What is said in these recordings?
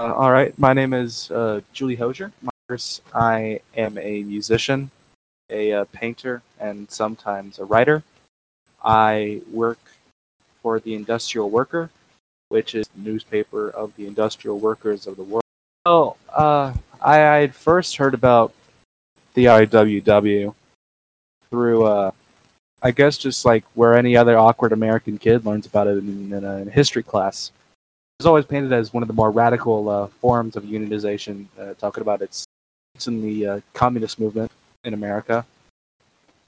Uh, all right, my name is uh, Julie Hosier. I am a musician, a, uh, painter, and sometimes a writer. I work for the Industrial Worker, which is newspaper of the industrial workers of the world. Oh, uh, I first heard about the IWW through, uh, I guess, just like where any other awkward American kid learns about it in, in a history class. Was always painted as one of the more radical uh, forms of unionization, uh, talking about its, it's in the uh, communist movement in America.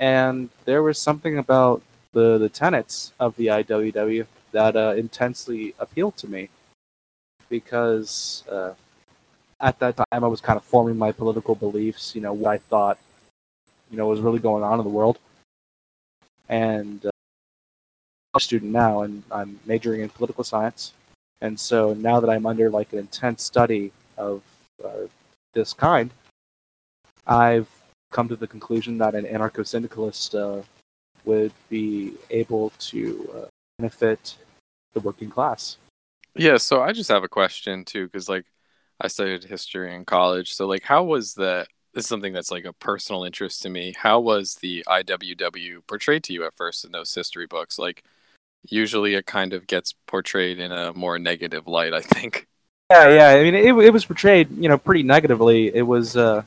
And there was something about the, the tenets of the IWW that uh, intensely appealed to me because uh, at that time I was kind of forming my political beliefs, you know, what I thought, you know, was really going on in the world. And uh, I'm a student now, and I'm majoring in political science. And so now that I'm under like an intense study of uh, this kind, I've come to the conclusion that an anarcho-syndicalist uh, would be able to uh, benefit the working class. Yeah, so I just have a question too, because like I studied history in college. So like, how was the this is something that's like a personal interest to me. How was the IWW portrayed to you at first in those history books? Like, usually it kind of gets portrayed in a more negative light. I think. Yeah, yeah. I mean, it it was portrayed, you know, pretty negatively. It was uh,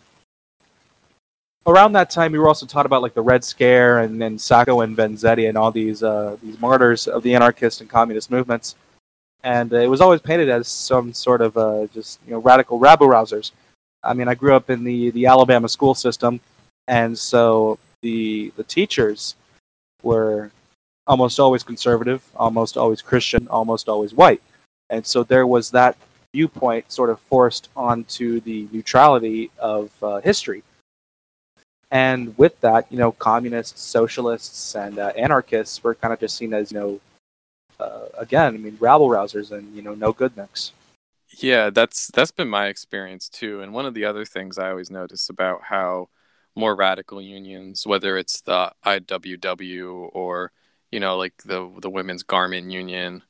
around that time we were also taught about like the Red Scare and then Sacco and Vanzetti and all these uh, these martyrs of the anarchist and communist movements, and it was always painted as some sort of uh, just you know radical rabble rousers. I mean, I grew up in the the Alabama school system, and so the the teachers were almost always conservative, almost always Christian, almost always white, and so there was that viewpoint sort of forced onto the neutrality of uh, history and with that, you know, communists, socialists, and uh, anarchists were kind of just seen as, you know, uh, again, I mean, rabble rousers and you know, no good mix. Yeah, that's that's been my experience too. And one of the other things I always notice about how more radical unions, whether it's the IWW or you know, like the the women's garment union,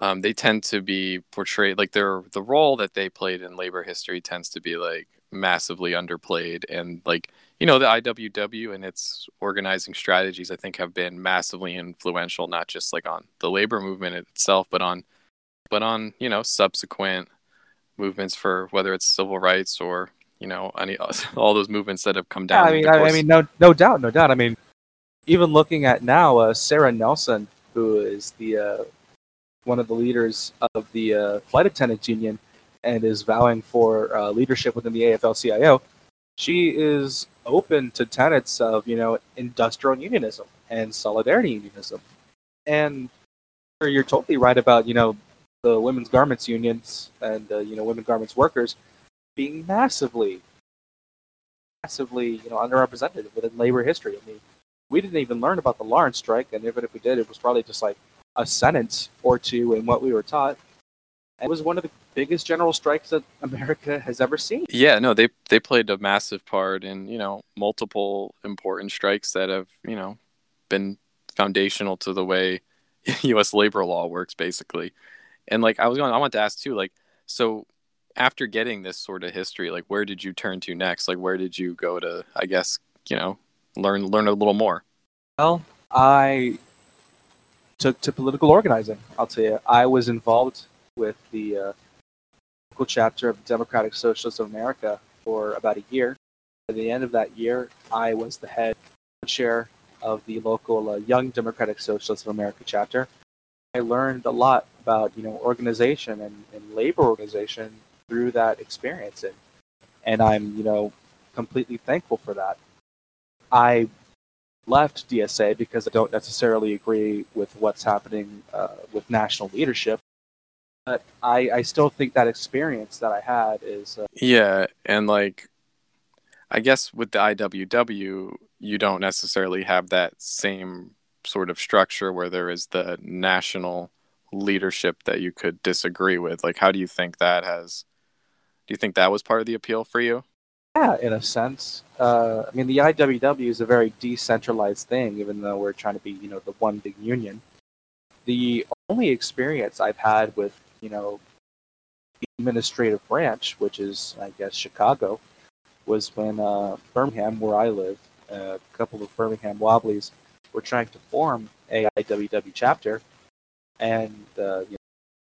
um, they tend to be portrayed like their the role that they played in labor history tends to be like massively underplayed and like you know the IWW and its organizing strategies I think have been massively influential not just like on the labor movement itself but on but on you know subsequent movements for whether it's civil rights or you know any all those movements that have come down. Yeah, I mean, I, I, mean, no, no doubt, no doubt. I mean, even looking at now, uh, Sara Nelson, who is the uh, one of the leaders of the uh, flight attendants union, and is vowing for uh, leadership within the AFL-CIO, she is open to tenets of you know industrial unionism and solidarity unionism, and you're totally right about you know the women's garments unions and uh, you know women garments workers being massively, massively you know underrepresented within labor history. I mean, we didn't even learn about the Lawrence strike, and even if we did, it was probably just like a sentence or two in what we were taught. It was one of the biggest general strikes that America has ever seen. Yeah, no, they they played a massive part in you know multiple important strikes that have you know been foundational to the way U.S. labor law works, basically. And like I was going, I want to ask too, like so after getting this sort of history, like where did you turn to next? Like where did you go to? I guess you know learn learn a little more. Well, I took to political organizing. I'll tell you, I was involved with the uh, local chapter of the Democratic Socialists of America for about a year. At the end of that year, I was the head chair of the local uh, Young Democratic Socialists of America chapter. I learned a lot about you know organization and, and labor organization through that experience, and and I'm you know completely thankful for that. I left DSA because I don't necessarily agree with what's happening uh, with national leadership but I, I still think that experience that I had is uh, yeah, and like I guess with the IWW, you don't necessarily have that same sort of structure where there is the national leadership that you could disagree with. Like, how do you think that has? Do you think that was part of the appeal for you? Yeah, in a sense. Uh, I mean, the IWW is a very decentralized thing, even though we're trying to be, you know, the one big union. The only experience I've had with you know, administrative branch, which is, I guess, Chicago, was when uh, Birmingham, where I live, a couple of Birmingham Wobblies were trying to form a IWW chapter, and uh, you know,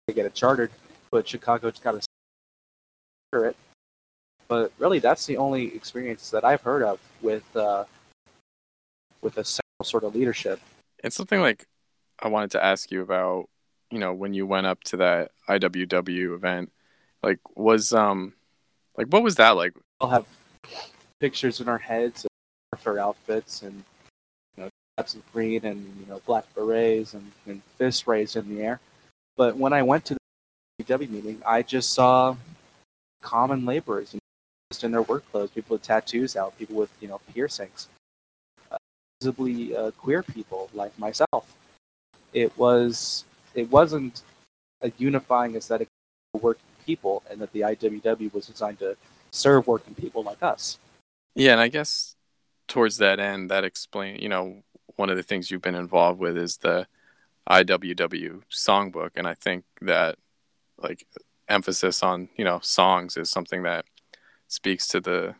they get it chartered, but Chicago just got to it. But really, that's the only experience that I've heard of with uh, with a sort of leadership. It's something like I wanted to ask you about. You know, when you went up to that IWW event, like was um, like what was that like? I'll have pictures in our heads of our outfits and you know caps of green and you know black berets and, and fists raised in the air. But when I went to the IWW meeting, I just saw common laborers, just in their work clothes, people with tattoos out, people with you know piercings, uh, visibly uh, queer people like myself. It was it wasn't a unifying aesthetic for working people, and that the IWW was designed to serve working people like us. Yeah, and I guess towards that end, that explain you know one of the things you've been involved with is the IWW songbook, and I think that like emphasis on you know songs is something that speaks to the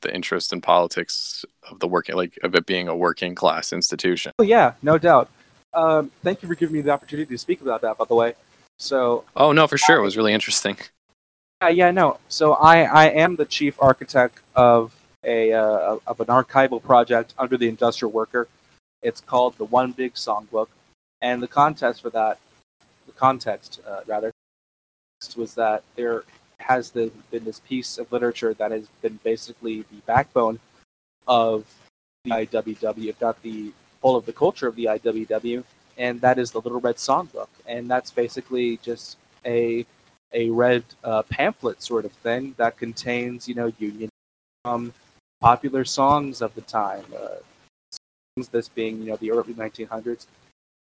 the interest in politics of the working like of it being a working class institution. Oh yeah, no doubt. Um, thank you for giving me the opportunity to speak about that. By the way, so oh no, for sure, it was really interesting. Yeah, yeah, no. So I I am the chief architect of a uh, of an archival project under the Industrial Worker. It's called the One Big Songbook, and the contest for that, the context uh, rather, was that there has the, been this piece of literature that has been basically the backbone of the IWW, if not the whole of the culture of the IWW, and that is the Little Red Songbook, and that's basically just a a red uh, pamphlet sort of thing that contains, you know, union um, popular songs of the time. Uh, this being, you know, the early 1900s,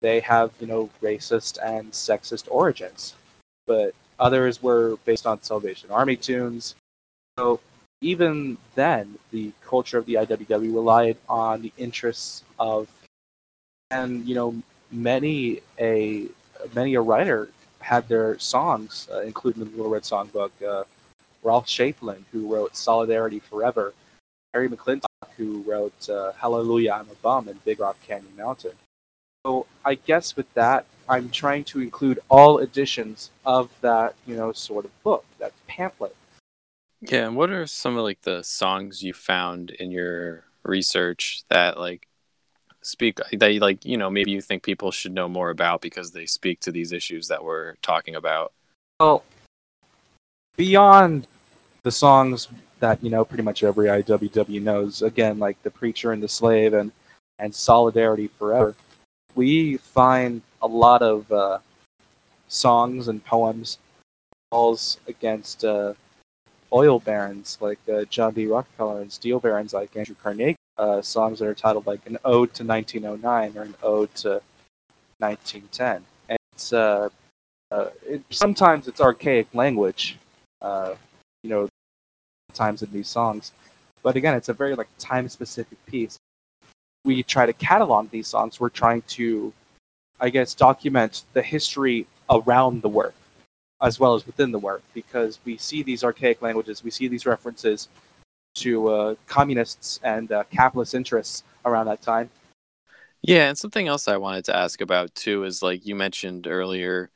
they have, you know, racist and sexist origins. But others were based on Salvation Army tunes. So even then, the culture of the IWW relied on the interests of, and you know, many a many a writer had their songs uh, included in the Little Red Songbook. Uh, Ralph Chaplin, who wrote "Solidarity Forever," Harry McClintock, who wrote uh, Hallelujah, I'm a Bum and Big Rock Candy Mountain. So I guess with that, I'm trying to include all editions of that, you know, sort of book, that pamphlet. Yeah, and what are some of like the songs you found in your research that like speak that like, you know, maybe you think people should know more about because they speak to these issues that we're talking about? Well, beyond the songs that you know pretty much every IWW knows. Again, like the preacher and the slave and and solidarity forever. We find a lot of uh, songs and poems calls against uh, oil barons like uh, John D. Rockefeller and steel barons like Andrew Carnegie. Uh, songs that are titled like an ode to 1909 or an ode to 1910. And it's uh, uh, it, sometimes it's archaic language. you know, times in these songs. But again, it's a very like time specific piece. We try to catalog these songs. We're trying to, I guess, document the history around the work as well as within the work because we see these archaic languages, we see these references to uh, communists and uh, capitalist interests around that time. Yeah, and something else I wanted to ask about too is like you mentioned earlier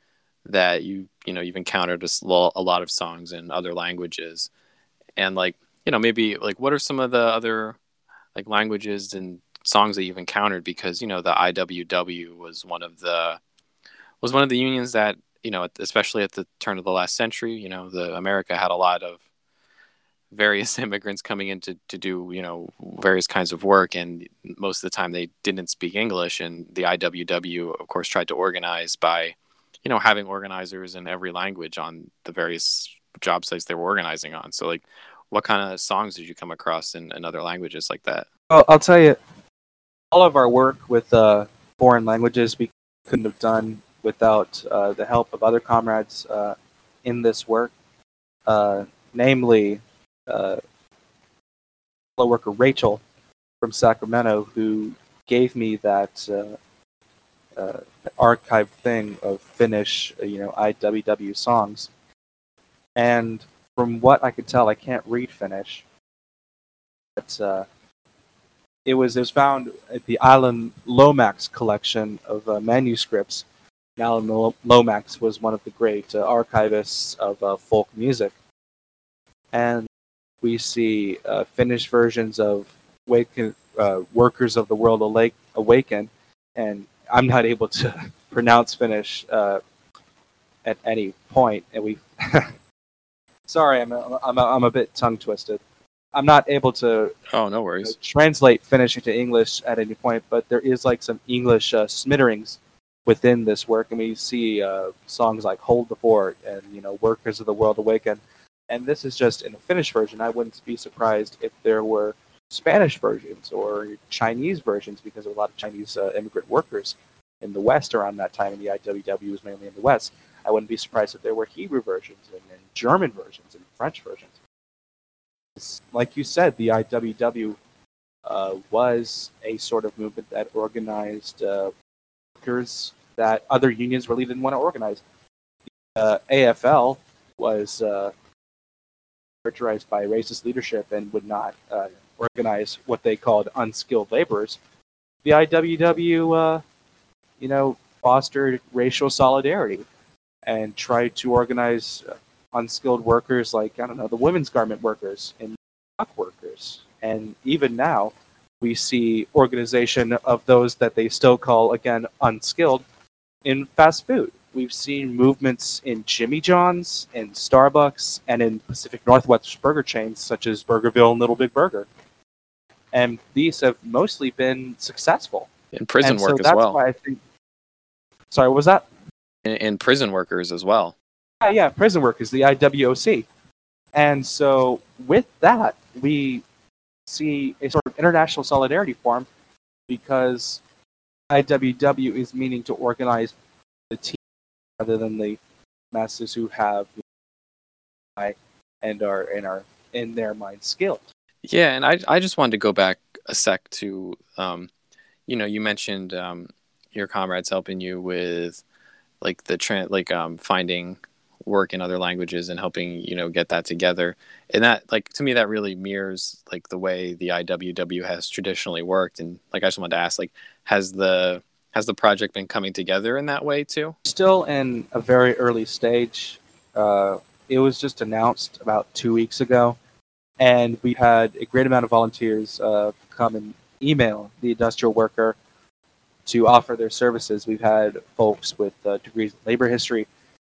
that you you know you've encountered a, a lot of songs in other languages and like you know maybe like what are some of the other like languages and songs that you've encountered because you know the IWW was one of the was one of the unions that you know especially at the turn of the last century you know the America had a lot of various immigrants coming in to, to do you know various kinds of work and most of the time they didn't speak english and the iww of course tried to organize by you know having organizers in every language on the various job sites they were organizing on. So like, what kind of songs did you come across in, in other languages like that? Well, I'll tell you, all of our work with uh, foreign languages we couldn't have done without uh, the help of other comrades uh, in this work, uh, namely uh, fellow worker Rachel from Sacramento, who gave me that uh, archive thing of Finnish, you know, IWW songs And from what I could tell, I can't read Finnish. But uh, it was it was found at the Alan Lomax collection of uh, manuscripts. Alan Lomax was one of the great uh, archivists of uh, folk music, and we see uh, Finnish versions of Waken, uh, "Workers of the World Awake, Awaken," and I'm not able to pronounce Finnish uh, at any point, and we. Sorry, I'm a, I'm a, I'm a bit tongue twisted. I'm not able to. Oh, no worries. translate Finnish into English at any point, but there is like some English uh, smitterings within this work, and we see uh, songs like "Hold the Fort" and you know "Workers of the World Awaken," and this is just in a Finnish version. I wouldn't be surprised if there were Spanish versions or Chinese versions because of a lot of Chinese uh, immigrant workers in the West around that time, and the IWW was mainly in the West. I wouldn't be surprised if there were Hebrew versions and, and German versions and French versions. Like you said, the IWW uh, was a sort of movement that organized uh, workers that other unions really didn't want to organize. The uh, AFL was uh, characterized by racist leadership and would not uh, organize what they called unskilled laborers. The IWW, you know, fostered racial solidarity and tried to organize unskilled workers like I don't know the women's garment workers and truck workers, and even now we see organization of those that they still call again unskilled in fast food. We've seen movements in Jimmy John's, in Starbucks, and in Pacific Northwest burger chains such as Burgerville and Little Big Burger. And these have mostly been successful. In prison and work so as that's well. why I think. Sorry, what was that? In, in prison workers as well. Yeah, yeah, prison workers, the IWOC. And so with that, we see a sort of international solidarity form because IWW is meaning to organize the team rather than the masses who have and are and are in their mind skilled. Yeah, and I I just wanted to go back a sec to um, you know, you mentioned um, your comrades helping you with like the tra- like um, finding work in other languages and helping you know get that together and that like to me that really mirrors like the way the iww has traditionally worked and like i just wanted to ask like has the has the project been coming together in that way too Still in a very early stage. Uh, it was just announced about two weeks ago, and we had a great amount of volunteers uh, come and email the industrial worker to offer their services. We've had folks with uh, degrees in labor history,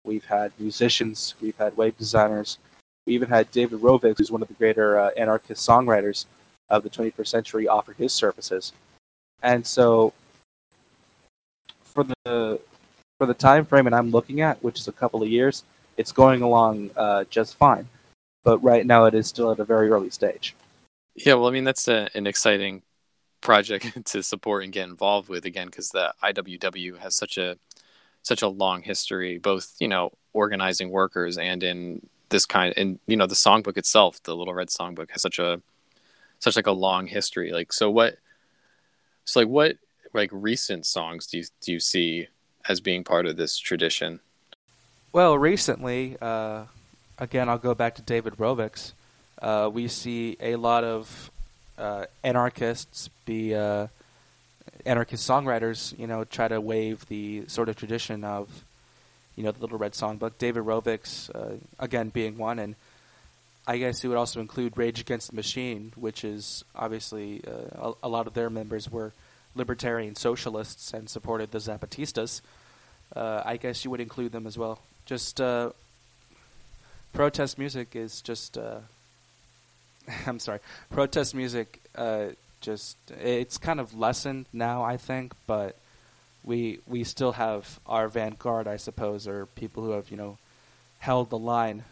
we've had musicians, we've had web designers, we even had David Rovics, who's one of the greater uh, anarchist songwriters of the 21st century, offer his services. And so, for the for the time frame that I'm looking at, which is a couple of years, it's going along uh, just fine. But right now, it is still at a very early stage. yeah well i mean that's a, an exciting project to support and get involved with again because the iww has such a such a long history both you know organizing workers and in this kind and you know the songbook itself the little red songbook has such a such like a long history like so what so like what like recent songs do you do you see as being part of this tradition Well, recently, uh, again, I'll go back to David Rovics. Uh, we see a lot of uh, anarchists be uh, anarchist songwriters, you know, try to wave the sort of tradition of, you know, the Little Red Songbook. David Rovics, uh, again, being one, and I guess it would also include Rage Against the Machine, which is obviously uh, a, a lot of their members were libertarian socialists and supported the Zapatistas. Uh, I guess you would include them as well. Just uh, protest music is just. Uh, I'm sorry. Protest music uh, just it's kind of lessened now, I think, but we we still have our vanguard, I suppose, or people who have you know held the line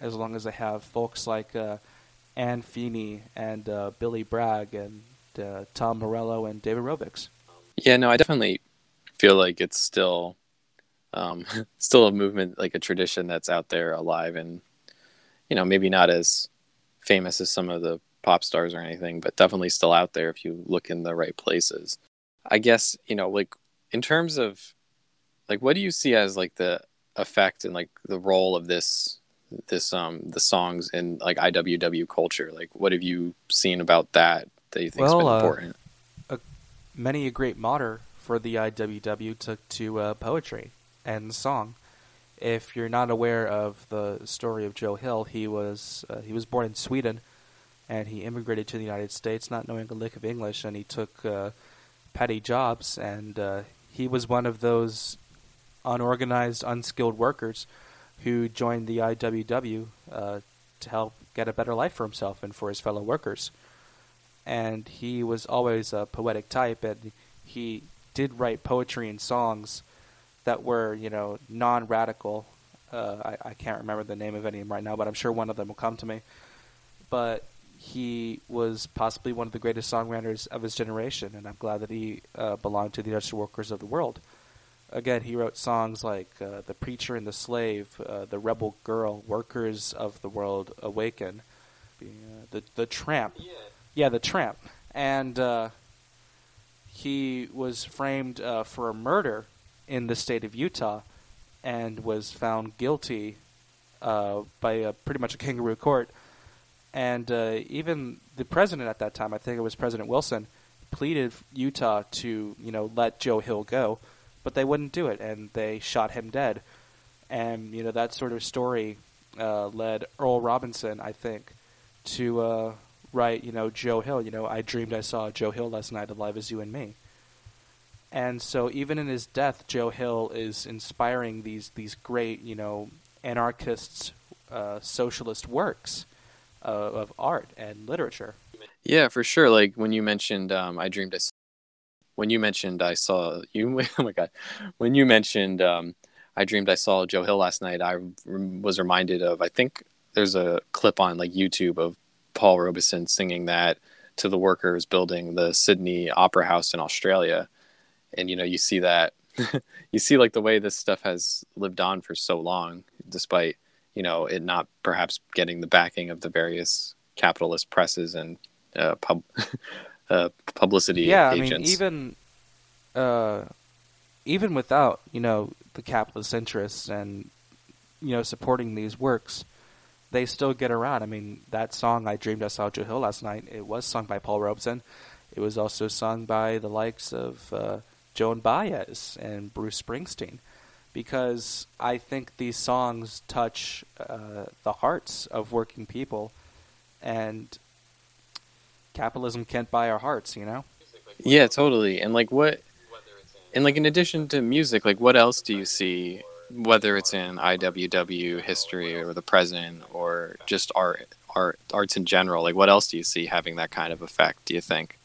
as long as they have folks like uh, Anne Feeney and uh, Billy Bragg and uh, Tom Morello and David Rovics. Yeah, no, I definitely feel like it's still um still a movement like a tradition that's out there alive and you know, maybe not as famous as some of the pop stars or anything, but definitely still out there if you look in the right places. I guess, you know, like in terms of like what do you see as like the effect and like the role of this this um the songs in like IWW culture? Like, what have you seen about that that you think has Well, been uh, important? Many a great martyr for the IWW took to uh, poetry and song. If you're not aware of the story of Joe Hill, he was uh, he was born in Sweden, and he immigrated to the United States not knowing a lick of English, and he took uh, petty jobs, and uh, he was one of those unorganized, unskilled workers who joined the IWW uh, to help get a better life for himself and for his fellow workers. And he was always a poetic type, and he did write poetry and songs that were, you know, non-radical. Uh, I, I can't remember the name of any of them right now, but I'm sure one of them will come to me. But he was possibly one of the greatest songwriters of his generation, and I'm glad that he uh, belonged to the industrial workers of the world. Again, he wrote songs like uh, "The Preacher and the Slave," uh, "The Rebel Girl," "Workers of the World Awaken," the uh, the, Tramp. Yeah, the Tramp, and uh, he was framed uh, for a murder in the state of Utah, and was found guilty uh, by a, pretty much a kangaroo court. And uh, even the president at that time, I think it was President Wilson, pleaded Utah to you know let Joe Hill go, but they wouldn't do it, and they shot him dead. And you know that sort of story uh, led Earl Robinson, I think, to uh, write you know Joe Hill. You know, I dreamed I saw Joe Hill last night, alive as you and me. And so even in his death, Joe Hill is inspiring these these great you know anarchists, uh, socialist works uh, of art and literature. Yeah, for sure. Like when you mentioned, um, I dreamed I. Saw, when you mentioned I saw you. Oh my god, when you mentioned, um, I dreamed I saw Joe Hill last night. I was reminded of. I think there's a clip on like YouTube of Paul Robeson singing that to the workers building the Sydney Opera House in Australia, and you know you see that. you see like the way this stuff has lived on for so long, despite you know it not perhaps getting the backing of the various capitalist presses and uh, pub uh, publicity yeah, agents. I mean, even uh, even without you know the capitalist interests and you know supporting these works, they still get around. I mean, that song "I Dreamed I Saw Joe Hill Last Night" it was sung by Paul Robeson. It was also sung by the likes of uh, Joan Baez and Bruce Springsteen, because I think these songs touch uh, the hearts of working people, and capitalism can't buy our hearts. You know. Yeah, totally. And like what and like in addition to music, like what else do you see whether it's in IWW history or the present or just art art arts in general, like what else do you see having that kind of effect, do you think?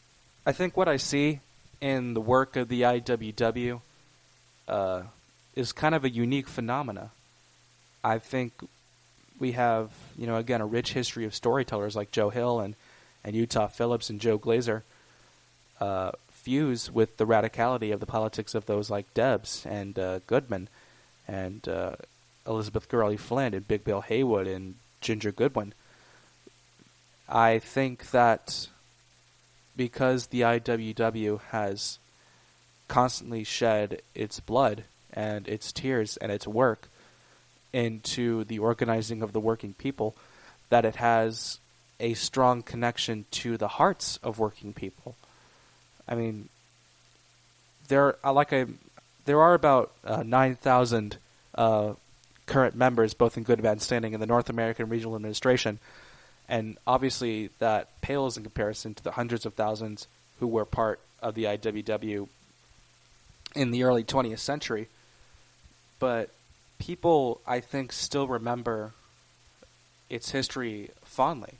I think what I see in the work of the IWW uh, is kind of a unique phenomena. I think we have, you know, again, a rich history of storytellers like Joe Hill and, and Utah Phillips and Joe Glazer uh, fuse with the radicality of the politics of those like Debs and uh, Goodman and uh, Elizabeth Gurley Flynn and Big Bill Haywood and Ginger Goodwin. I think that because the IWW has constantly shed its blood and its tears and its work into the organizing of the working people, that it has a strong connection to the hearts of working people. I mean, there, uh, like I, there are about uh, nine thousand uh, current members, both in good and bad standing, in the North American Regional Administration, and obviously that pales in comparison to the hundreds of thousands who were part of the IWW in the early 20th century. But people, I think, still remember its history fondly.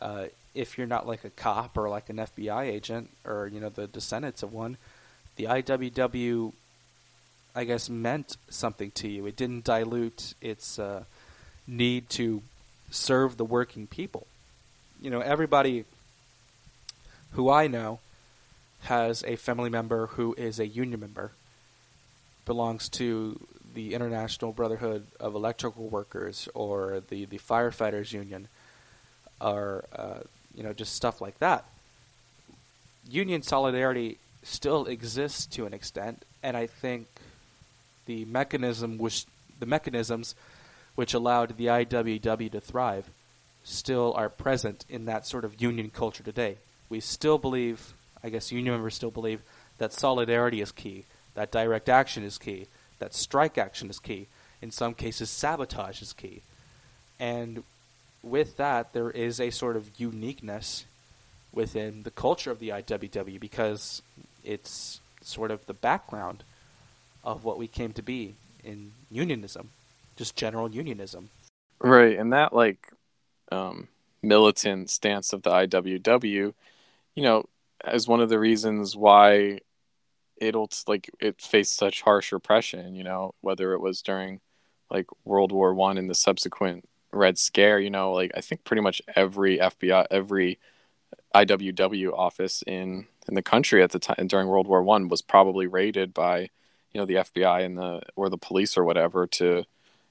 Uh, if you're not like a cop or like an FBI agent or you know the descendants of one, the IWW, I guess, meant something to you. It didn't dilute its uh, need to serve the working people. You know, everybody who I know has a family member who is a union member, belongs to the International Brotherhood of Electrical Workers or the, the Firefighters Union, or uh, you know just stuff like that. Union solidarity still exists to an extent, and I think the mechanism which the mechanisms which allowed the IWW to thrive, still are present in that sort of union culture today. We still believe, I guess union members still believe, that solidarity is key, that direct action is key, that strike action is key. In some cases, sabotage is key. And with that, there is a sort of uniqueness within the culture of the IWW because it's sort of the background of what we came to be in unionism, just general unionism. Right, and that like um, militant stance of the IWW, you know, as one of the reasons why it'll like it faced such harsh repression. You know, whether it was during like World War One and the subsequent Red Scare. You know, like I think pretty much every FBI, every IWW office in in the country at the time during World War One was probably raided by you know the FBI and the or the police or whatever to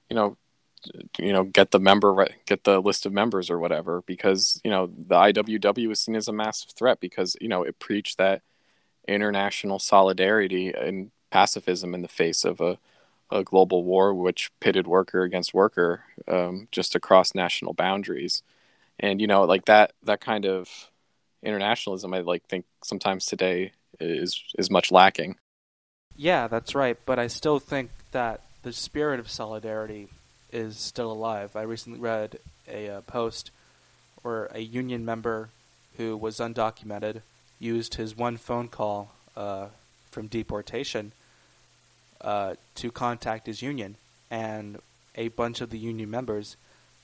you know you know get the member get the list of members or whatever because you know the IWW was seen as a massive threat because you know it preached that international solidarity and pacifism in the face of a, a global war which pitted worker against worker um, just across national boundaries. And you know like that that kind of internationalism i like think sometimes today is is much lacking. Yeah that's right but i still think that the spirit of solidarity is still alive. I recently read a, uh, post where a union member who was undocumented used his one phone call uh, from deportation uh, to contact his union, and a bunch of the union members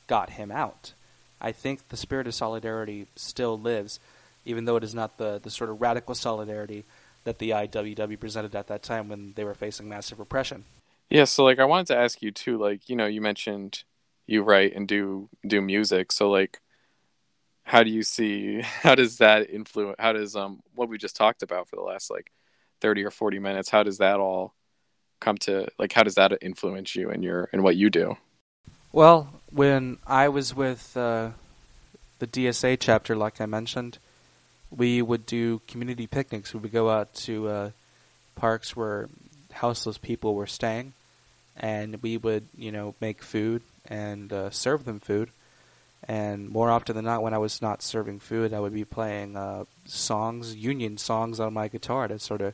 got him out. I think the spirit of solidarity still lives, even though it is not the, the sort of radical solidarity that the IWW presented at that time when they were facing massive repression. Yeah, so like I wanted to ask you too, like, you know, you mentioned you write and do do music. So like how do you see how does that influence how does um what we just talked about for the last like 30 or 40 minutes how does that all come to like how does that influence you and your and what you do? Well when i was with uh, the dsa chapter like i mentioned we would do community picnics. We would go out to uh, parks where houseless people were staying and we would you know make food and uh, serve them food and more often than not, when I was not serving food, I would be playing uh, songs, union songs, on my guitar to sort of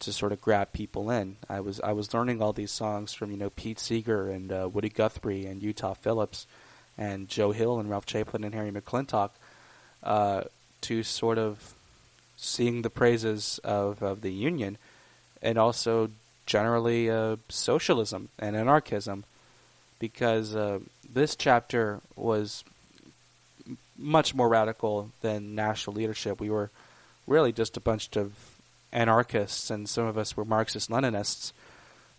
to sort of grab people in. I was I was learning all these songs from you know Pete Seeger and uh, Woody Guthrie and Utah Phillips and Joe Hill and Ralph Chaplin and Harry McClintock uh, to sort of sing the praises of, of the Union and also generally uh, socialism and anarchism because uh, this chapter was much more radical than national leadership. We were really just a bunch of anarchists, and some of us were Marxist Leninists.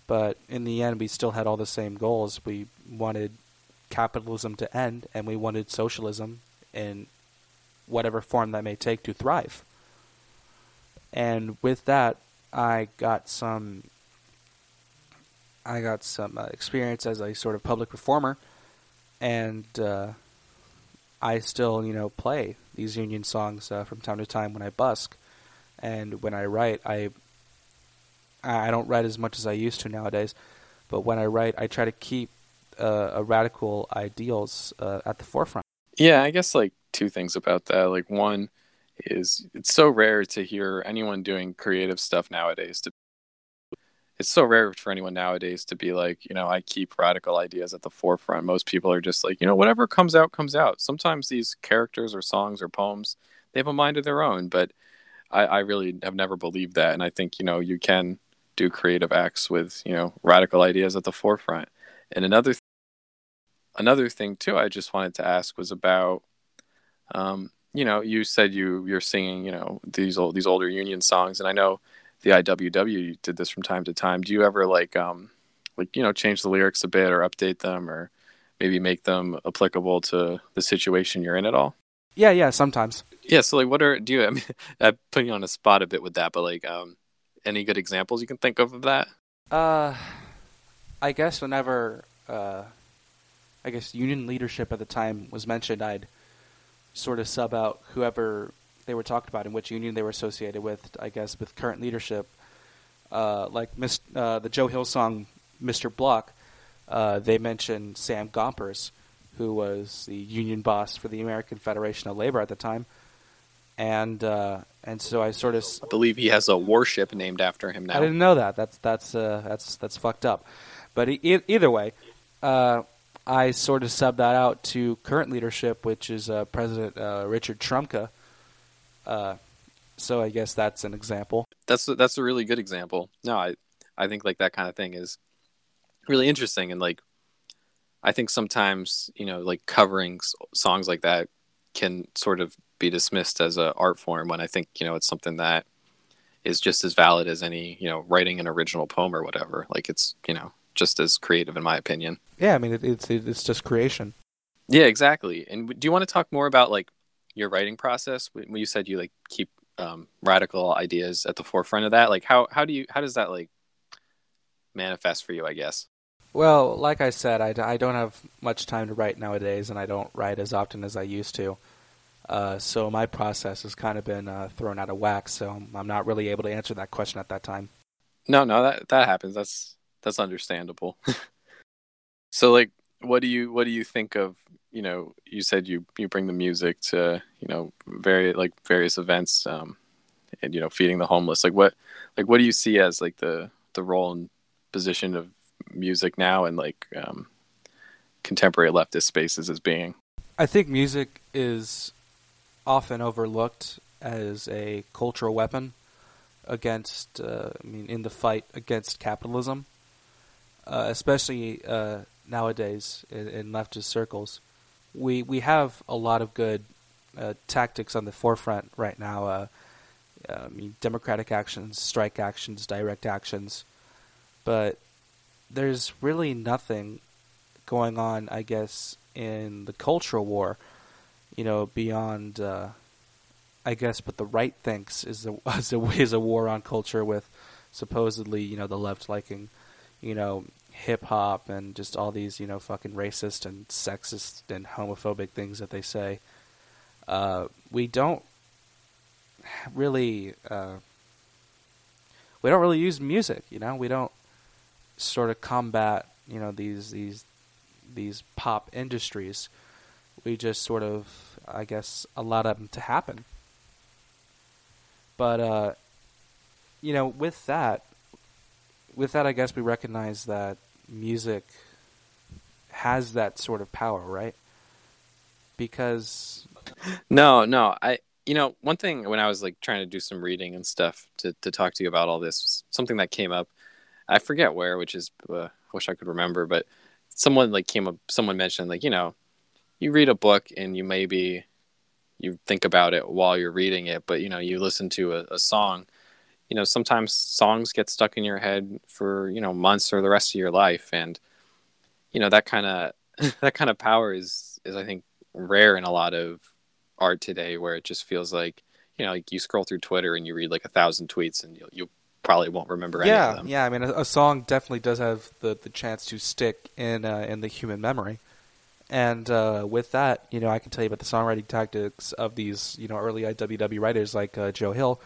But in the end, we still had all the same goals. We wanted capitalism to end, and we wanted socialism in whatever form that may take to thrive. And with that, I got some I got some uh, experience as a sort of public performer, and uh, I still, you know, play these union songs uh, from time to time when I busk, and when I write, I I don't write as much as I used to nowadays, but when I write, I try to keep uh, a radical ideals uh, at the forefront. Yeah, I guess like two things about that. Like one is it's so rare to hear anyone doing creative stuff nowadays to it's so rare for anyone nowadays to be like, you know, I keep radical ideas at the forefront. Most people are just like, you know, whatever comes out comes out. Sometimes these characters or songs or poems, they have a mind of their own, but I, I really have never believed that. And I think, you know, you can do creative acts with, you know, radical ideas at the forefront. And another th- another thing too, I just wanted to ask was about um, you know, you said you you're singing, you know, these old these older union songs and I know the IWW did this from time to time. Do you ever like um like you know change the lyrics a bit or update them or maybe make them applicable to the situation you're in at all? Yeah, yeah, sometimes. Yeah, so like what are do you I mean I put you on a spot a bit with that, but like um any good examples you can think of of that? Uh I guess whenever uh I guess union leadership at the time was mentioned, I'd sort of sub out whoever they were talked about and which union they were associated with. I guess with current leadership, uh, like Miss, uh, the Joe Hill song "Mr. Block," uh, they mentioned Sam Gompers, who was the union boss for the American Federation of Labor at the time, and uh, and so I sort of I believe he has a warship named after him now. I didn't know that. That's that's uh, that's that's fucked up. But e- either way, uh, I sort of subbed that out to current leadership, which is uh, President uh, Richard Trumka. Uh, so I guess that's an example. That's that's a really good example. No, I I think like that kind of thing is really interesting and like I think sometimes you know like covering songs like that can sort of be dismissed as an art form when I think you know it's something that is just as valid as any you know writing an original poem or whatever. Like it's you know just as creative in my opinion. Yeah, I mean it, it's it's just creation. Yeah, exactly. And do you want to talk more about like your writing process? When you said you like keep um, radical ideas at the forefront of that, like how how do you how does that like manifest for you? I guess. Well, like I said, I, I don't have much time to write nowadays, and I don't write as often as I used to. Uh, so my process has kind of been uh, thrown out of whack. So I'm not really able to answer that question at that time. No, no, that that happens. That's that's understandable. so, like, what do you what do you think of? You know, you said you you bring the music to you know very like various events, um, and you know feeding the homeless. Like, what like what do you see as like the the role and position of music now and like um, contemporary leftist spaces as being? I think music is often overlooked as a cultural weapon against, uh, I mean, in the fight against capitalism, uh, especially uh, nowadays in, in, leftist circles. We we have a lot of good uh, tactics on the forefront right now. Uh, I mean, democratic actions, strike actions, direct actions, but there's really nothing going on, I guess, in the cultural war, you know, beyond, uh, I guess, but the right thinks is a, is a is a war on culture with supposedly, you know, the left liking, you know, hip hop and just all these, you know, fucking racist and sexist and homophobic things that they say. Uh, we don't really, uh, we don't really use music, you know, we don't sort of combat you know these these these pop industries. We just sort of, I guess, allow them to happen. But uh, you know, with that, with that, I guess we recognize that music has that sort of power, right? Because no, no, I you know one thing when I was like trying to do some reading and stuff to to talk to you about all this, something that came up I forget where, which is uh, wish I could remember, but someone like came up, someone mentioned like you know, you read a book and you maybe you think about it while you're reading it, but you know you listen to a, a song. You know, sometimes songs get stuck in your head for you know months or the rest of your life, and you know that kind of that kind of power is is I think rare in a lot of art today, where it just feels like you know like you scroll through Twitter and you read like a thousand tweets and you'll, you'll probably won't remember yeah, Yeah, I mean, a, a, song definitely does have the, the chance to stick in uh, in the human memory. And uh, with that, you know, I can tell you about the songwriting tactics of these, you know, early IWW writers like uh, Joe Hill.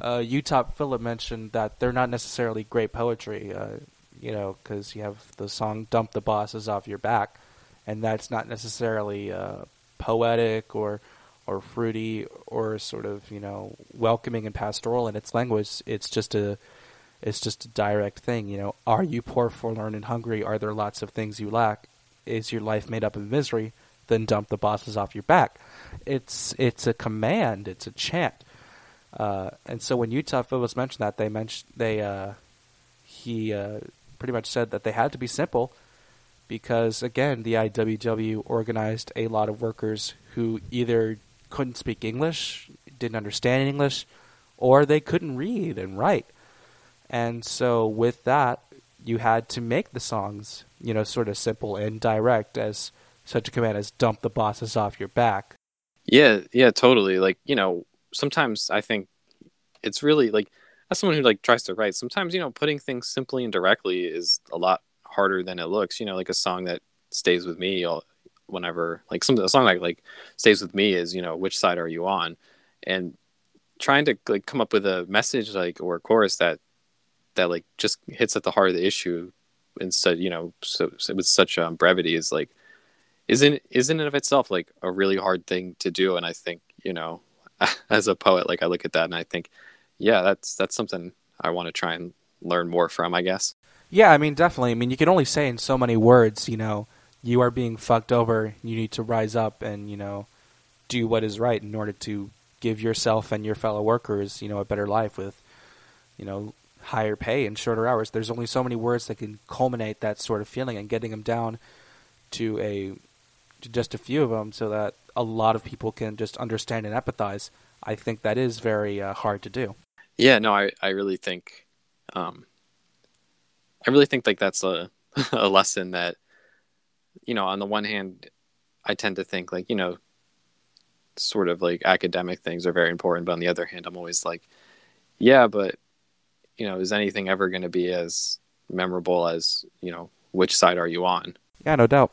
Uh, Utah Phillip mentioned that they're not necessarily great poetry, uh, you know, because you have the song "Dump the Bosses Off Your Back," and that's not necessarily uh, poetic or or fruity or sort of you know welcoming and pastoral in its language. It's just a it's just a direct thing. You know, are you poor, forlorn, and hungry? Are there lots of things you lack? Is your life made up of misery? Then dump the bosses off your back. It's it's a command. It's a chant. Uh, and so when Utah Phillips mentioned that, they mentioned they uh, he uh, pretty much said that they had to be simple because again, the IWW organized a lot of workers who either couldn't speak English, didn't understand English, or they couldn't read and write. And so with that, you had to make the songs, you know, sort of simple and direct as such a command as dump the bosses off your back. Yeah, yeah, totally. Like, you know, sometimes I think it's really like as someone who like tries to write, sometimes, you know, putting things simply and directly is a lot harder than it looks. You know, like a song that stays with me whenever like some a song like like stays with me is you know which side are you on and trying to like come up with a message like or a chorus that that like just hits at the heart of the issue instead you know so, so with such um, brevity is like isn't isn't of itself like a really hard thing to do and i think you know as a poet like i look at that and i think yeah that's that's something i want to try and learn more from i guess. Yeah i mean definitely. I mean you can only say in so many words you know you are being fucked over you need to rise up and you know do what is right in order to give yourself and your fellow workers you know a better life with you know higher pay and shorter hours. There's only so many words that can culminate that sort of feeling and getting them down to a to just a few of them so that a lot of people can just understand and empathize i think that is very uh, hard to do. Yeah no i i really think um i really think like that's a a lesson that you know on the one hand i tend to think like you know sort of like academic things are very important but on the other hand i'm always like yeah but you know is anything ever going to be as memorable as you know which side are you on? Yeah no doubt